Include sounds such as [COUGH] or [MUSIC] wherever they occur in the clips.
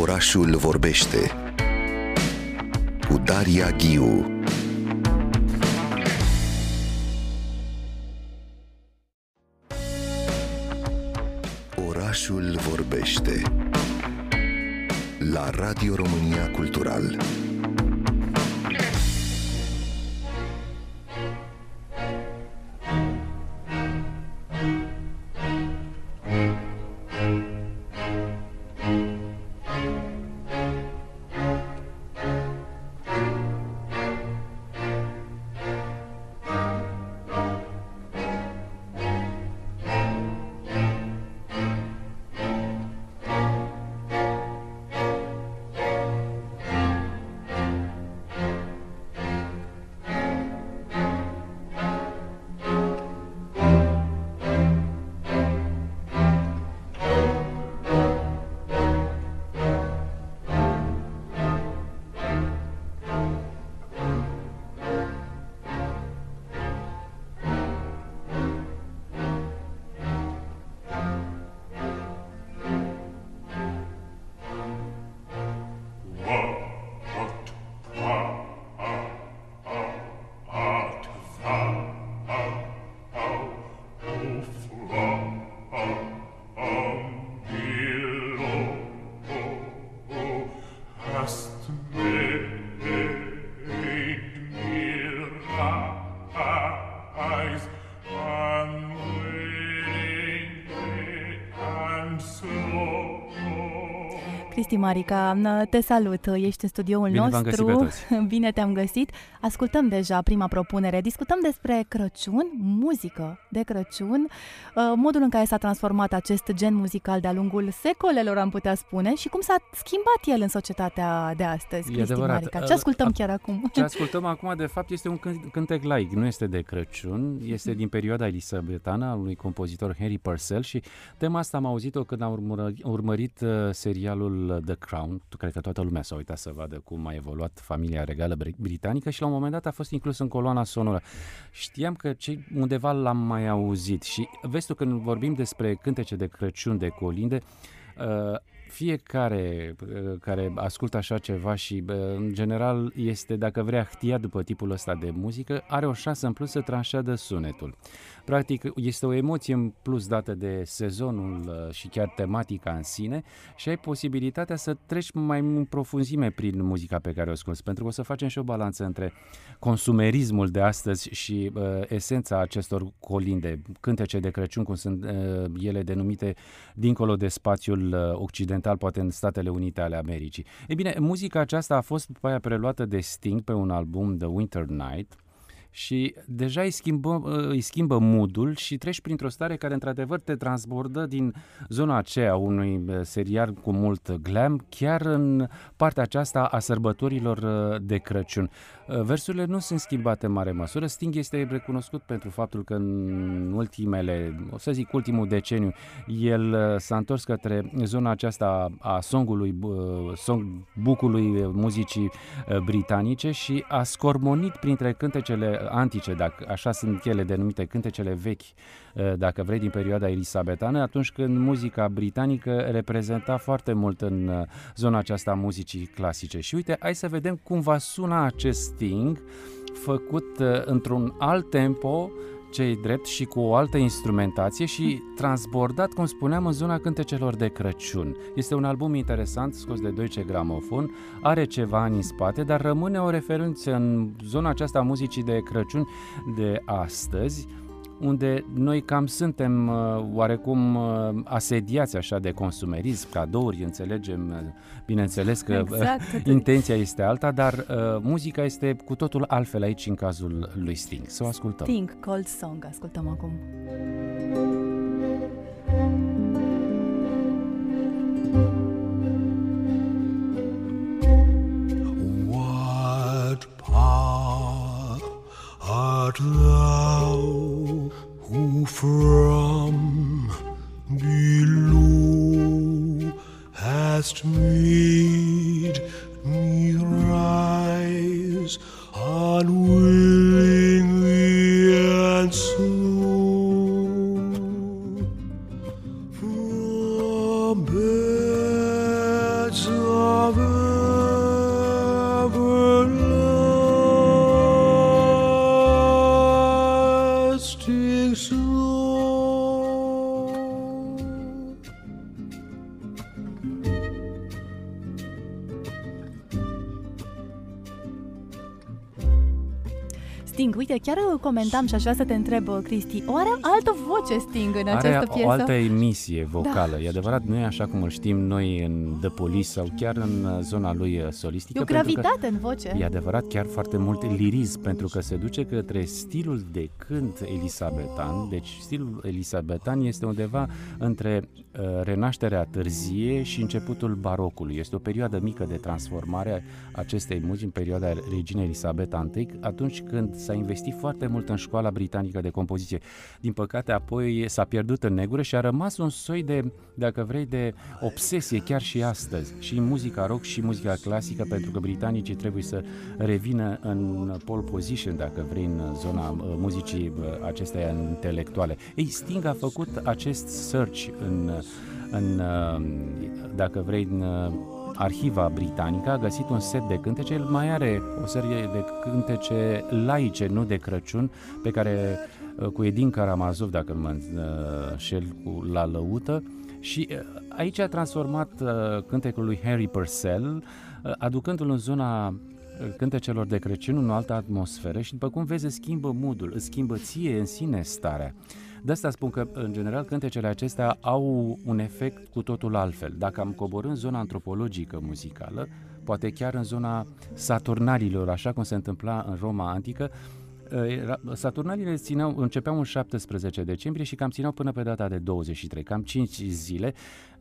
Orașul vorbește cu Daria Ghiu. Orașul vorbește la Radio România Cultural. Cristi Marica, te salut, ești în studioul Bine nostru. [LAUGHS] Bine te-am găsit. Ascultăm deja prima propunere. Discutăm despre Crăciun, muzică de Crăciun, uh, modul în care s-a transformat acest gen muzical de-a lungul secolelor, am putea spune, și cum s-a schimbat el în societatea de astăzi, Cristi Marica. Ce ascultăm chiar acum? Ce [LAUGHS] ascultăm acum, de fapt, este un cântec laic, nu este de Crăciun, este din perioada elisabetană al unui compozitor Henry Purcell și tema asta am auzit-o când am urmărit uh, serialul The Crown, cred că toată lumea s-a uitat să vadă cum a evoluat familia regală britanică și la un moment dat a fost inclus în coloana sonoră. Știam că cei undeva l-am mai auzit și vezi tu când vorbim despre cântece de Crăciun, de colinde, uh, fiecare uh, care ascultă așa ceva și uh, în general este, dacă vrea, htia după tipul ăsta de muzică, are o șansă în plus să tranșeadă sunetul. Practic, este o emoție în plus dată de sezonul uh, și chiar tematica în sine și ai posibilitatea să treci mai în profunzime prin muzica pe care o asculti, pentru că o să facem și o balanță între consumerismul de astăzi și uh, esența acestor colinde, cântece de Crăciun, cum sunt uh, ele denumite dincolo de spațiul uh, occidental, poate în Statele Unite ale Americii. E bine, muzica aceasta a fost după aia preluată de Sting pe un album The Winter Night, și deja îi schimbă, îi schimbă moodul și treci printr-o stare care într-adevăr te transbordă din zona aceea unui uh, serial cu mult glam chiar în partea aceasta a sărbătorilor uh, de Crăciun. Uh, versurile nu sunt schimbate în mare măsură. Sting este recunoscut pentru faptul că în ultimele, o să zic ultimul deceniu, el s-a întors către zona aceasta a songului, songbook-ului muzicii britanice și a scormonit printre cântecele antice, dacă așa sunt ele denumite, cântecele vechi, eh, dacă vrei, din perioada elisabetană, atunci când muzica britanică reprezenta foarte mult în eh, zona aceasta a muzicii clasice. Și uite, hai să vedem cum va suna acest sting făcut eh, într-un alt tempo, cei drept și cu o altă instrumentație și transbordat, cum spuneam, în zona cântecelor de Crăciun. Este un album interesant, scos de Deutsche Grammophon, are ceva ani în spate, dar rămâne o referință în zona aceasta a muzicii de Crăciun de astăzi, unde noi cam suntem uh, oarecum uh, asediați așa de consumerism, cadouri, înțelegem, uh, bineînțeles că exact. [LAUGHS] intenția este alta, dar uh, muzica este cu totul altfel aici în cazul lui Sting. Să o ascultăm. Sting, Cold Song, ascultăm acum. What Sting. Uite, chiar comentam și aș vrea să te întreb, Cristi, o are altă voce Sting în Are această piesă? o altă emisie vocală. Da. E adevărat, nu e așa cum îl știm noi în The Police sau chiar în uh, zona lui uh, solistică. E o pentru că- gravitate în voce. E adevărat, chiar foarte mult lirism, pentru că se duce către stilul de cânt elisabetan. Deci stilul elisabetan este undeva între uh, renașterea târzie și începutul barocului. Este o perioadă mică de transformare a acestei muzici în perioada reginei Elisabeta I, atunci când s-a investit foarte mult în școala britanică de compoziție. Din păcate, apoi s-a pierdut în negură și a rămas un soi de, dacă vrei, de obsesie chiar și astăzi, și în muzica rock și muzica clasică, pentru că britanicii trebuie să revină în pole position, dacă vrei, în zona uh, muzicii uh, acesteia intelectuale. Ei, Sting a făcut acest search în, în uh, dacă vrei, în uh, arhiva britanică, a găsit un set de cântece, el mai are o serie de cântece laice, nu de Crăciun, pe care uh, cu Edin Karamazov, dacă nu mă înșel, cu La Lăută, și uh, aici a transformat uh, cântecul lui Harry Purcell, uh, aducându-l în zona uh, cântecelor de Crăciun în o altă atmosferă și după cum vezi îți schimbă moodul, îți schimbă ție în sine starea. De asta spun că, în general, cântecele acestea au un efect cu totul altfel. Dacă am coborât în zona antropologică muzicală, poate chiar în zona saturnalilor, așa cum se întâmpla în Roma antică, era- Saturnalile țineau, începeau în 17 decembrie și cam țineau până pe data de 23, cam 5 zile.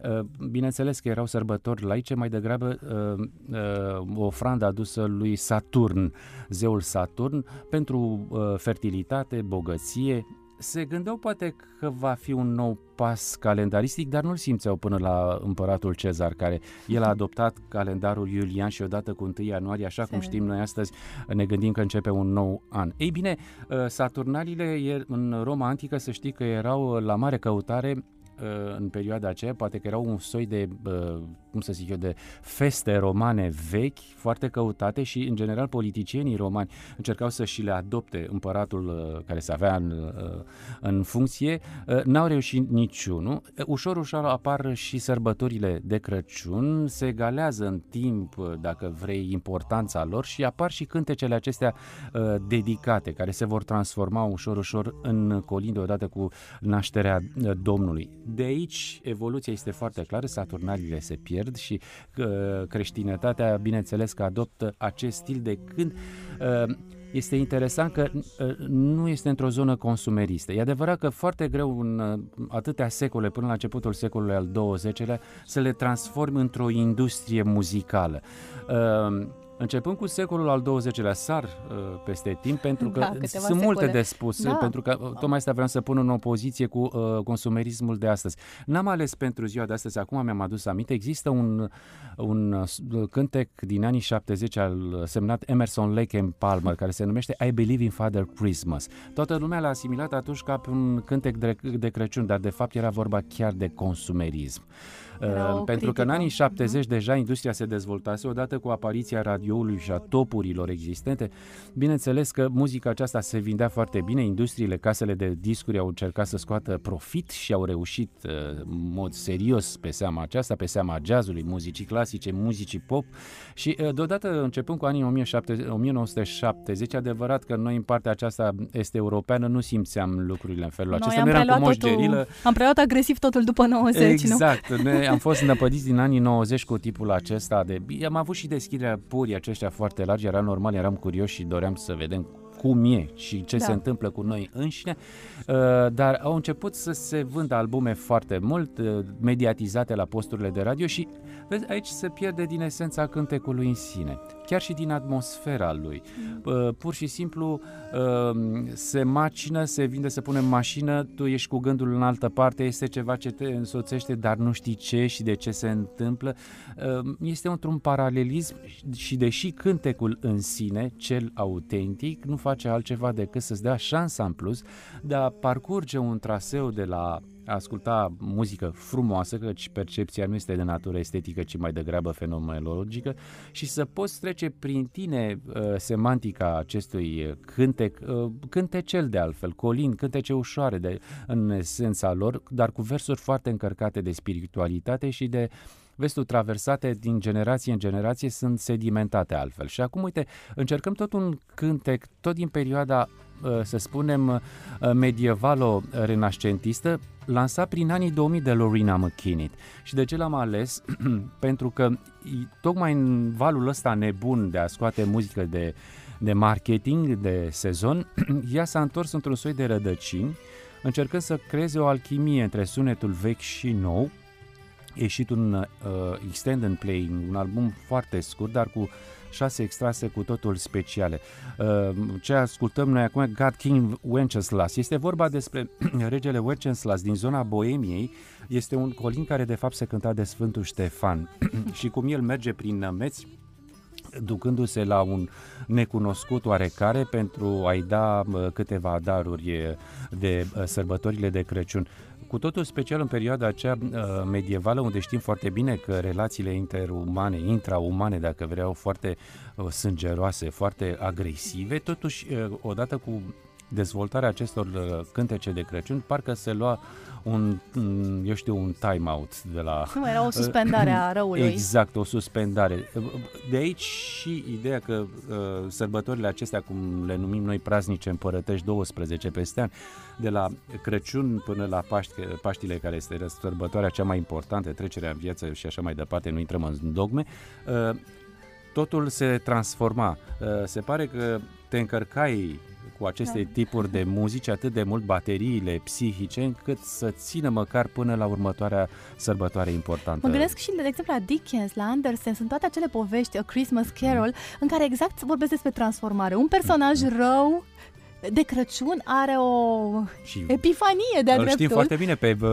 Uh, Bineînțeles că erau sărbători laice, mai degrabă uh, uh, o ofrandă adusă lui Saturn, zeul Saturn, pentru uh, fertilitate, bogăție. Se gândeau poate că va fi un nou pas calendaristic, dar nu-l simțeau până la împăratul Cezar, care el a adoptat calendarul iulian și odată cu 1 ianuarie, așa cum Se- știm noi astăzi, ne gândim că începe un nou an. Ei bine, uh, Saturnalile e- în Roma antică să știi că erau la mare căutare uh, în perioada aceea, poate că erau un soi de, uh, cum să zic eu, de feste romane vechi, foarte căutate și, în general, politicienii romani încercau să și le adopte împăratul uh, care se avea în, uh, în funcție, uh, n-au reușit niciunul. Uh, Ușor, ușor apar și sărbătorile de Crăciun, se egalează în timp, uh, dacă vrei, importanța lor și apar și cântecele acestea uh, dedicate, care se vor transforma ușor, ușor în colinde odată cu nașterea uh, Domnului. De aici evoluția este foarte clară, saturnalile se pierd și uh, creștinătatea, bineînțeles că adoptă acest stil de cânt. Uh, este interesant că uh, nu este într-o zonă consumeristă. E adevărat că foarte greu în uh, atâtea secole, până la începutul secolului al XX-lea, să le transformi într-o industrie muzicală. Uh, Începând cu secolul al XX-lea, sar uh, peste timp, pentru că Da, sunt câteva multe secole. de spus, Da. pentru că uh, tocmai asta vreau să pun în opoziție cu uh, consumerismul de astăzi. N-am ales pentru ziua de astăzi, acum mi-am adus aminte, există un, un uh, s- cântec din anii 70 al uh, semnat Emerson Lake and Palmer, care se numește I Believe in Father Christmas. Toată lumea l-a asimilat atunci ca pe un cântec de, de Crăciun, dar de fapt era vorba chiar de consumerism. Era Uh, o pentru că în critică. anii 70 deja industria se dezvoltase odată cu apariția radioului și a topurilor existente. Bineînțeles că muzica aceasta se vindea foarte bine, industriile, casele de discuri au încercat să scoată profit și au reușit uh, în mod serios pe seama aceasta, pe seama jazzului, muzicii clasice, muzicii pop și uh, deodată începând cu anii 1700 1970, adevărat că noi în partea aceasta este europeană nu simțeam lucrurile în felul Noi acesta, am nu eram cu preluat moș totul, gerilă, am preluat agresiv totul după 90, nu? Exact, noi am fost năpădiți din anii 90 cu tipul acesta de... Am avut și deschiderea purii aceștia foarte largi, era normal, eram curioși și doream să vedem cum e și ce Da. se întâmplă cu noi înșine, uh, dar au început să se vândă albume foarte mult, uh, mediatizate la posturile de radio și vezi, aici se pierde din esența cântecului în sine, chiar și din atmosfera lui. Uh, Pur și simplu uh, se macină, se vinde, se pune în mașină, tu ești cu gândul în altă parte, este ceva ce te însoțește, dar nu știi ce și de ce se întâmplă. Uh, Este într-un paralelism și deși cântecul în sine, cel autentic, nu face altceva decât să-ți dea șansa în plus de a parcurge un traseu de la a asculta muzică frumoasă, căci percepția nu este de natură estetică, ci mai degrabă fenomenologică, și să poți trece prin tine uh, semantica acestui uh, cântec, uh, cântecel de altfel, colin, cântece ușoare de, în esența lor, dar cu versuri foarte încărcate de spiritualitate și de vezi tu, traversate din generație în generație, sunt sedimentate altfel. Și acum, uite, încercăm tot un cântec, tot din perioada uh, să spunem, uh, medievalo-renascentistă, lansat prin anii 2000 de Lorena McKinney. Și de ce l-am ales? [CLEARS THROAT] Pentru că tocmai în valul ăsta nebun de a scoate muzică de, de marketing, de sezon, [CLEARS THROAT] ea s-a întors într-un soi de rădăcini, încercând să creeze o alchimie între sunetul vechi și nou, ieșit un uh, extend and play, un album foarte scurt, dar cu șase extrase cu totul speciale. Uh, ce ascultăm noi acum, God King Wenceslas, este vorba despre [CLEARS THROAT] regele Wenceslas din zona Boemiei, este un colin care de fapt se cânta de Sfântul Ștefan. [CLEARS THROAT] Și cum el merge prin nămeți, ducându-se la un necunoscut oarecare pentru a-i da uh, câteva daruri de uh, sărbătorile de Crăciun cu totul special în perioada aceea uh, medievală, unde știm foarte bine că relațiile interumane, intraumane, dacă vreau, foarte uh, sângeroase, foarte agresive, totuși, uh, odată cu dezvoltarea acestor cântece de Crăciun, parcă se lua un, eu știu, un time-out de la... [LAUGHS] Nu, era o suspendare a răului. Exact, o suspendare. De aici și ideea că uh, sărbătorile acestea, cum le numim noi praznice împărătești 12 peste an, de la Crăciun până la Paști, Paștile, care este sărbătoarea cea mai importantă, trecerea în viață și așa mai departe, nu intrăm în dogme, uh, totul se transforma. Uh, se pare că te încărcai cu aceste da. tipuri de muzici atât de mult bateriile psihice încât să țină măcar până la următoarea sărbătoare importantă. Mă gândesc și, de exemplu, la Dickens, la Andersen, sunt toate acele povești, A Christmas Carol, mm. în care exact vorbesc despre transformare. Un personaj mm. rău de Crăciun are o și epifanie de-a dreptul. știm foarte bine pe, uh,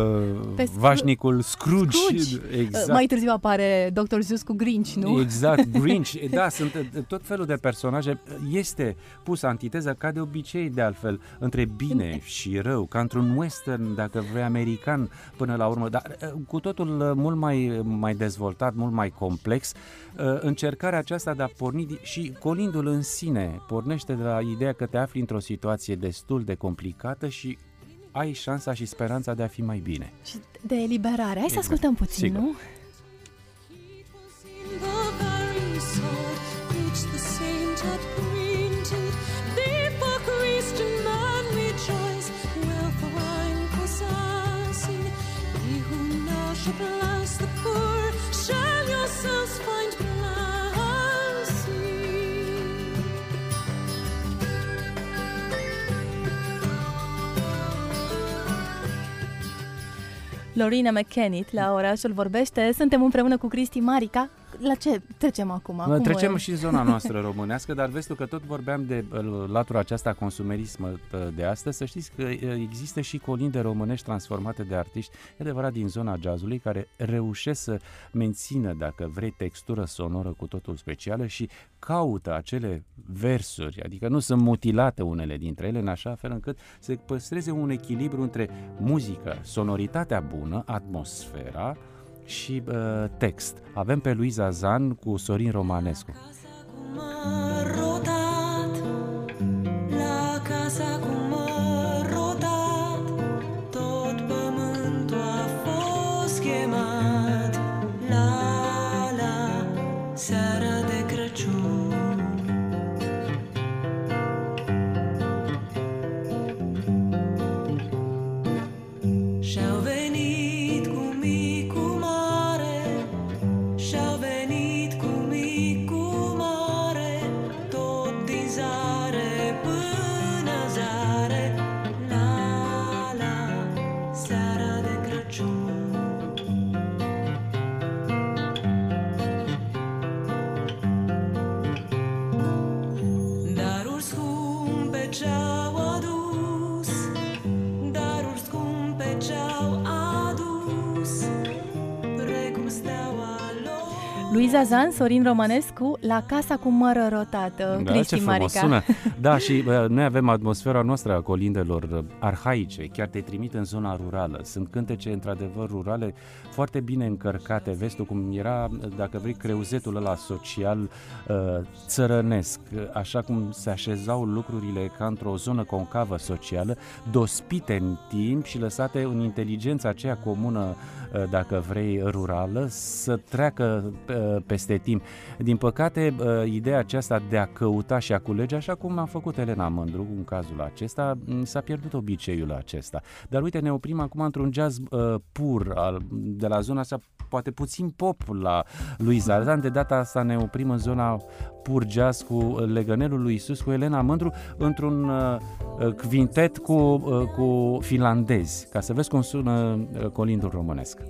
pe vașnicul Scrooge. Scrooge. Exact. Mai târziu apare Dr. Zeus cu Grinch, nu? Exact, Grinch. [LAUGHS] da, sunt uh, tot felul de personaje. Este pus antiteza, ca de obicei, de altfel, între bine și rău, ca într-un western, dacă vrei, american, până la urmă, dar uh, cu totul mult mai, mai dezvoltat, mult mai complex. Încercarea aceasta de a porni și colindul în sine pornește de la ideea că te afli într-o situație situație destul de complicată și ai șansa și speranța de a fi mai bine. Și de eliberare. Hai exact. să ascultăm puțin, Sigur. nu? Lorina McKennitt la orașul vorbește. Suntem împreună cu Cristi Marica. La ce trecem acum? Cum trecem e? și în zona [LAUGHS] noastră românească, dar vezi tu că tot vorbeam de latura aceasta consumerism de astăzi. Să știți că există și colinde românești transformate de artiști, e adevărat, din zona jazzului, care reușesc să mențină, dacă vrei, textură sonoră cu totul specială și caută acele versuri, adică nu sunt mutilate unele dintre ele, în așa fel încât să păstreze un echilibru între muzică, sonoritatea bună, atmosfera și uh, text. Avem pe Luiza Zan cu Sorin Romanescu. Luiza Zan, Sorin Romanescu, la Casa cu mără rotată. Da, Cristi ce frumos Marica. sună. [LAUGHS] Da, și uh, noi avem atmosfera noastră a colindelor uh, arhaice, chiar te trimit în zona rurală. Sunt cântece, într-adevăr, rurale, foarte bine încărcate. Vezi tu cum era, uh, dacă vrei, creuzetul ăla social uh, țărănesc, uh, așa cum se așezau lucrurile ca într-o zonă concavă socială, dospite în timp și lăsate în inteligența aceea comună, uh, dacă vrei, rurală, să treacă uh, peste timp. Din păcate, uh, ideea aceasta de a căuta și a culege, așa cum a făcut Elena Mândru în cazul acesta, m, s-a pierdut obiceiul acesta. Dar uite, ne oprim acum într-un jazz uh, pur, al, de la zona asta, poate puțin pop la lui Zarzan. De data asta ne oprim în zona pur jazz cu legănelul lui Isus, cu Elena Mândru, într-un uh, uh, quintet cu, uh, cu finlandezi, ca să vezi cum sună uh, colindul românesc.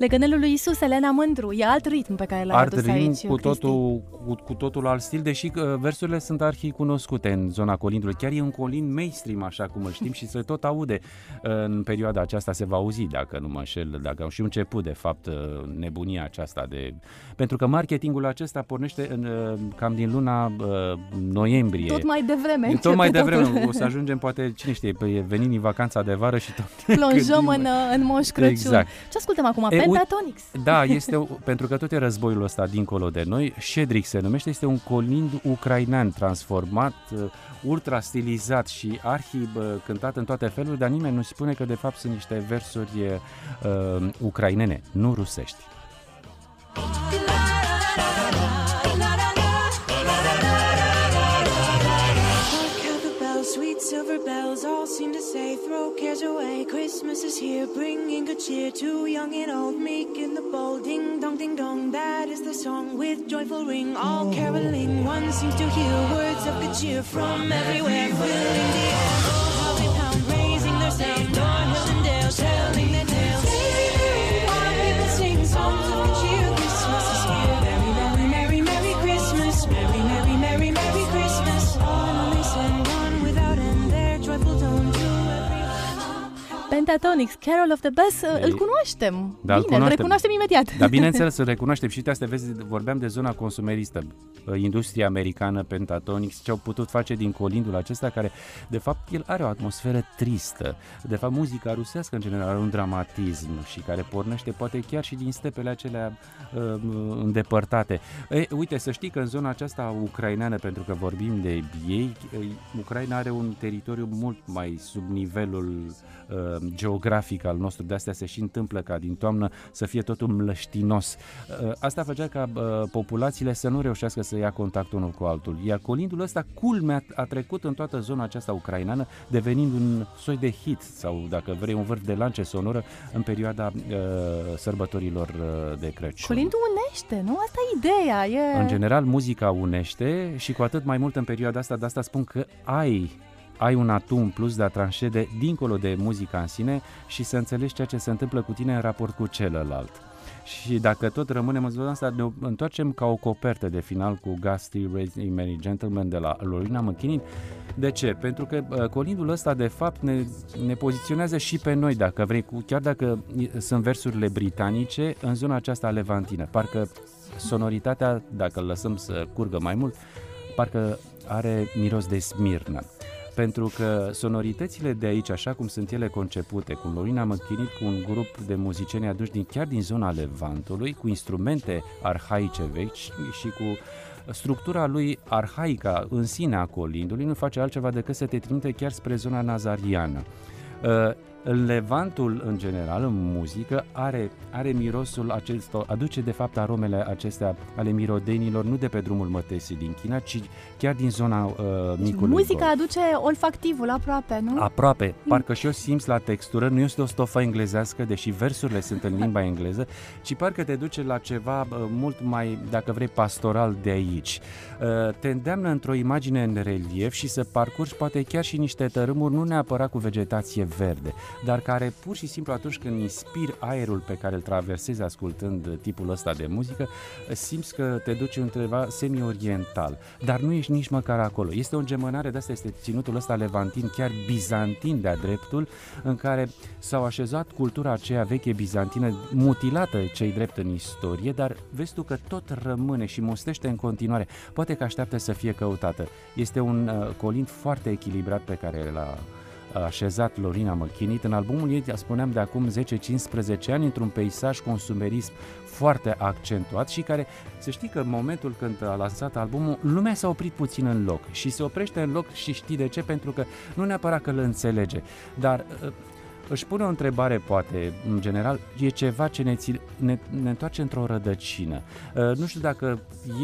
Legănelul lui Isus, Elena Mândru, e alt ritm pe care l-ai Art adus rim aici, cu Cristi. totul, cu, cu totul alt stil, deși uh, versurile sunt arhi cunoscute în zona colindului. Chiar e un colind mainstream, așa cum îl știm, și se tot aude uh, în perioada aceasta, se va auzi, dacă nu mă înșel, dacă și început, de fapt, uh, nebunia aceasta de... Pentru că marketingul acesta pornește în, uh, cam din luna uh, noiembrie. Tot mai devreme tot începe mai totul. devreme o să ajungem, poate, cine știe, pe venind în vacanța de vară și tot. Plonjăm gândim- în, în Moș Crăciun. Exact. Ce ascultăm acum? E, uit- Pentatonix. Da, este o- [LAUGHS] pentru că tot e războiul ăsta dincolo de noi. Shedrick se numește, este un colind ucrainean transformat, uh, ultra stilizat și arhi uh, cântat în toate felurile, dar nimeni nu spune că de fapt sunt niște versuri uh, ucrainene, nu rusești. Cares away. Christmas is here, bringing good cheer to young and old, meek and the bold. Ding dong, ding dong, that is the song with joyful ring. All caroling, one seems to hear words of good cheer from everywhere, filling the air. Oh, how pound, raising their sound, o'er hill and dale, telling their tales. People sing songs of Pentatonix, Carol of the Bells, îl cunoaștem. Da, îl Bine, îl cunoaștem. recunoaștem imediat. Dar bineînțeles [LAUGHS] să recunoaștem și uite, asta vezi, vorbeam de zona consumeristă, uh, industria americană, Pentatonix, ce au putut face din colindul acesta, care de fapt el are o atmosferă tristă. De fapt muzica rusească în general are un dramatism și care pornește poate chiar și din stepele acelea uh, îndepărtate. E, uite, să știi că în zona aceasta ucraineană, pentru că vorbim de ei, uh, Ucraina are un teritoriu mult mai sub nivelul uh, geografic al nostru, de astea se și întâmplă ca din toamnă să fie totul mlăștinos. Uh, Asta făcea ca uh, populațiile să nu reușească să ia contact unul cu altul. Iar colindul ăsta, culmea, a trecut în toată zona aceasta ucraineană, devenind un soi de hit sau, dacă vrei, un vârf de lance sonoră în perioada uh, sărbătorilor uh, de Crăciun. Colindul unește, nu? Asta e ideea. E... În general, muzica unește și cu atât mai mult în perioada asta, de asta spun că ai ai un atu în plus de a tranșede dincolo de muzica în sine și să înțelegi ceea ce se întâmplă cu tine în raport cu celălalt. Și dacă tot rămânem în zona asta, ne întoarcem ca o copertă de final cu Gusty Raising Many Gentlemen de la Lorina McKinnon. De ce? Pentru că uh, colindul ăsta, de fapt, ne, ne poziționează și pe noi, dacă vrei, cu, chiar dacă i- sunt versurile britanice, în zona aceasta levantină. Parcă sonoritatea, dacă îl lăsăm să curgă mai mult, parcă are miros de smirnă. Pentru că sonoritățile de aici, așa cum sunt ele concepute, cu Lorina McKinney, cu un grup de muzicieni aduși din, chiar din zona Levantului, cu instrumente arhaice vechi și cu structura lui arhaică în sine a colindului nu face altceva decât să te trimite chiar spre zona nazariană. Uh, Levantul, în general, în muzică, are, are mirosul acesta, aduce de fapt aromele acestea ale mirodenilor, nu de pe drumul mătesii din China, ci chiar din zona uh, micului Muzica golf. aduce olfactivul aproape, nu? Aproape, parcă și eu simți la textură, nu este o stofă englezească, deși versurile sunt în limba engleză, ci parcă te duce la ceva uh, mult mai, dacă vrei, pastoral de aici. Uh, te îndeamnă într-o imagine în relief și să parcurgi poate chiar și niște tărâmuri, nu neapărat cu vegetație verde, dar care pur și simplu atunci când inspiri aerul pe care îl traversezi ascultând tipul ăsta de muzică, simți că te duci undeva semi-oriental, dar nu ești nici măcar acolo. Este o îngemânare, de asta este ținutul ăsta levantin, chiar bizantin de-a dreptul, în care s-au așezat cultura aceea veche bizantină, mutilată cei drept în istorie, dar vezi tu că tot rămâne și mostește în continuare. Poate că așteaptă să fie căutată. Este un uh, colind foarte echilibrat pe care l-a așezat Lorina Măchinit în albumul ei, spuneam, de acum 10-15 ani, într-un peisaj consumerism foarte accentuat și care, să știi că în momentul când a lansat albumul, lumea s-a oprit puțin în loc și se oprește în loc și știi de ce, pentru că nu neapărat că îl înțelege, dar își pune o întrebare, poate, în general, e ceva ce ne, ține, ne, ne întoarce într-o rădăcină. Uh, nu știu dacă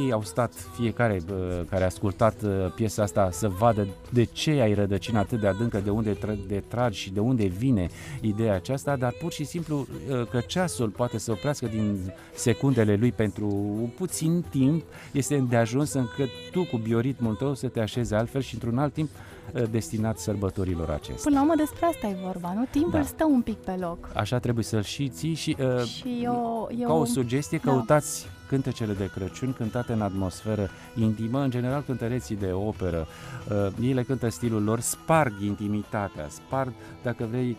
ei au stat, fiecare uh, care a ascultat uh, piesa asta, să vadă de ce ai rădăcina atât de adâncă, de unde tra- de tragi și de unde vine ideea aceasta, dar pur și simplu uh, că ceasul poate să oprească din secundele lui pentru puțin timp, este de ajuns încât tu cu bioritmul tău să te așezi altfel și într-un alt timp uh, destinat sărbătorilor acestea. Până la urmă despre asta e vorba, nu? Timpul Da. stă un pic pe loc. Așa trebuie să-l și ții și, uh, Și eu, eu... ca o sugestie, da. căutați cântecele de Crăciun cântate în atmosferă intimă, în general cântăreții de operă, uh, ei le cântă stilul lor, sparg intimitatea, sparg, dacă vrei,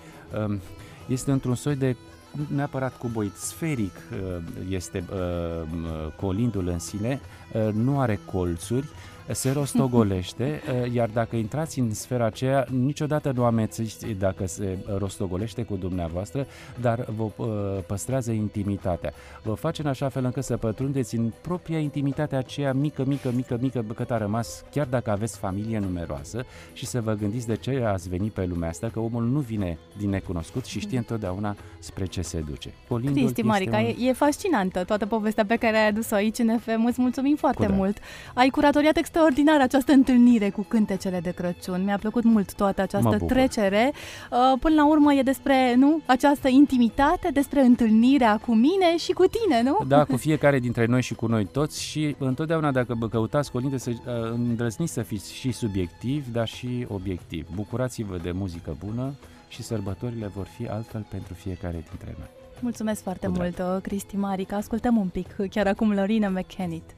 um, este într-un soi de nu neapărat cuboid, sferic uh, este uh, colindul în sine, uh, nu are colțuri, se rostogolește, uh, [LAUGHS] iar dacă intrați în sfera aceea, niciodată nu amețiți dacă se rostogolește cu dumneavoastră, dar vă uh, păstrează intimitatea. Vă face în așa fel încât să pătrundeți în propria intimitate aceea mică, mică, mică, mică cât a rămas, chiar dacă aveți familie numeroasă și să vă gândiți de ce ați venit pe lumea asta, că omul nu vine din necunoscut și știe întotdeauna spre ce se duce. Colindul Cristi este Marica, un- e, e fascinantă toată povestea pe care ai adus-o aici în FM. Îți mulțumim foarte Cu drag. mult. Ai curatoriat extraordinar această întâlnire cu cântecele de Crăciun. Mi-a plăcut mult toată Mă această bucur. trecere. Uh, Până la urmă e despre, nu, această intimitate, despre întâlnirea cu mine și cu tine, nu? Da, cu [LAUGHS] fiecare dintre noi și cu noi toți și întotdeauna dacă vă căutați colinde să uh, îndrăzniți să fiți și subiectivi, dar și obiectivi. Bucurați-vă de muzică bună și sărbătorile vor fi altfel pentru fiecare dintre noi. Mulțumesc foarte Cu drag. mult, uh, Cristi Marica. Ascultăm un pic, chiar acum, Lorina McKennitt.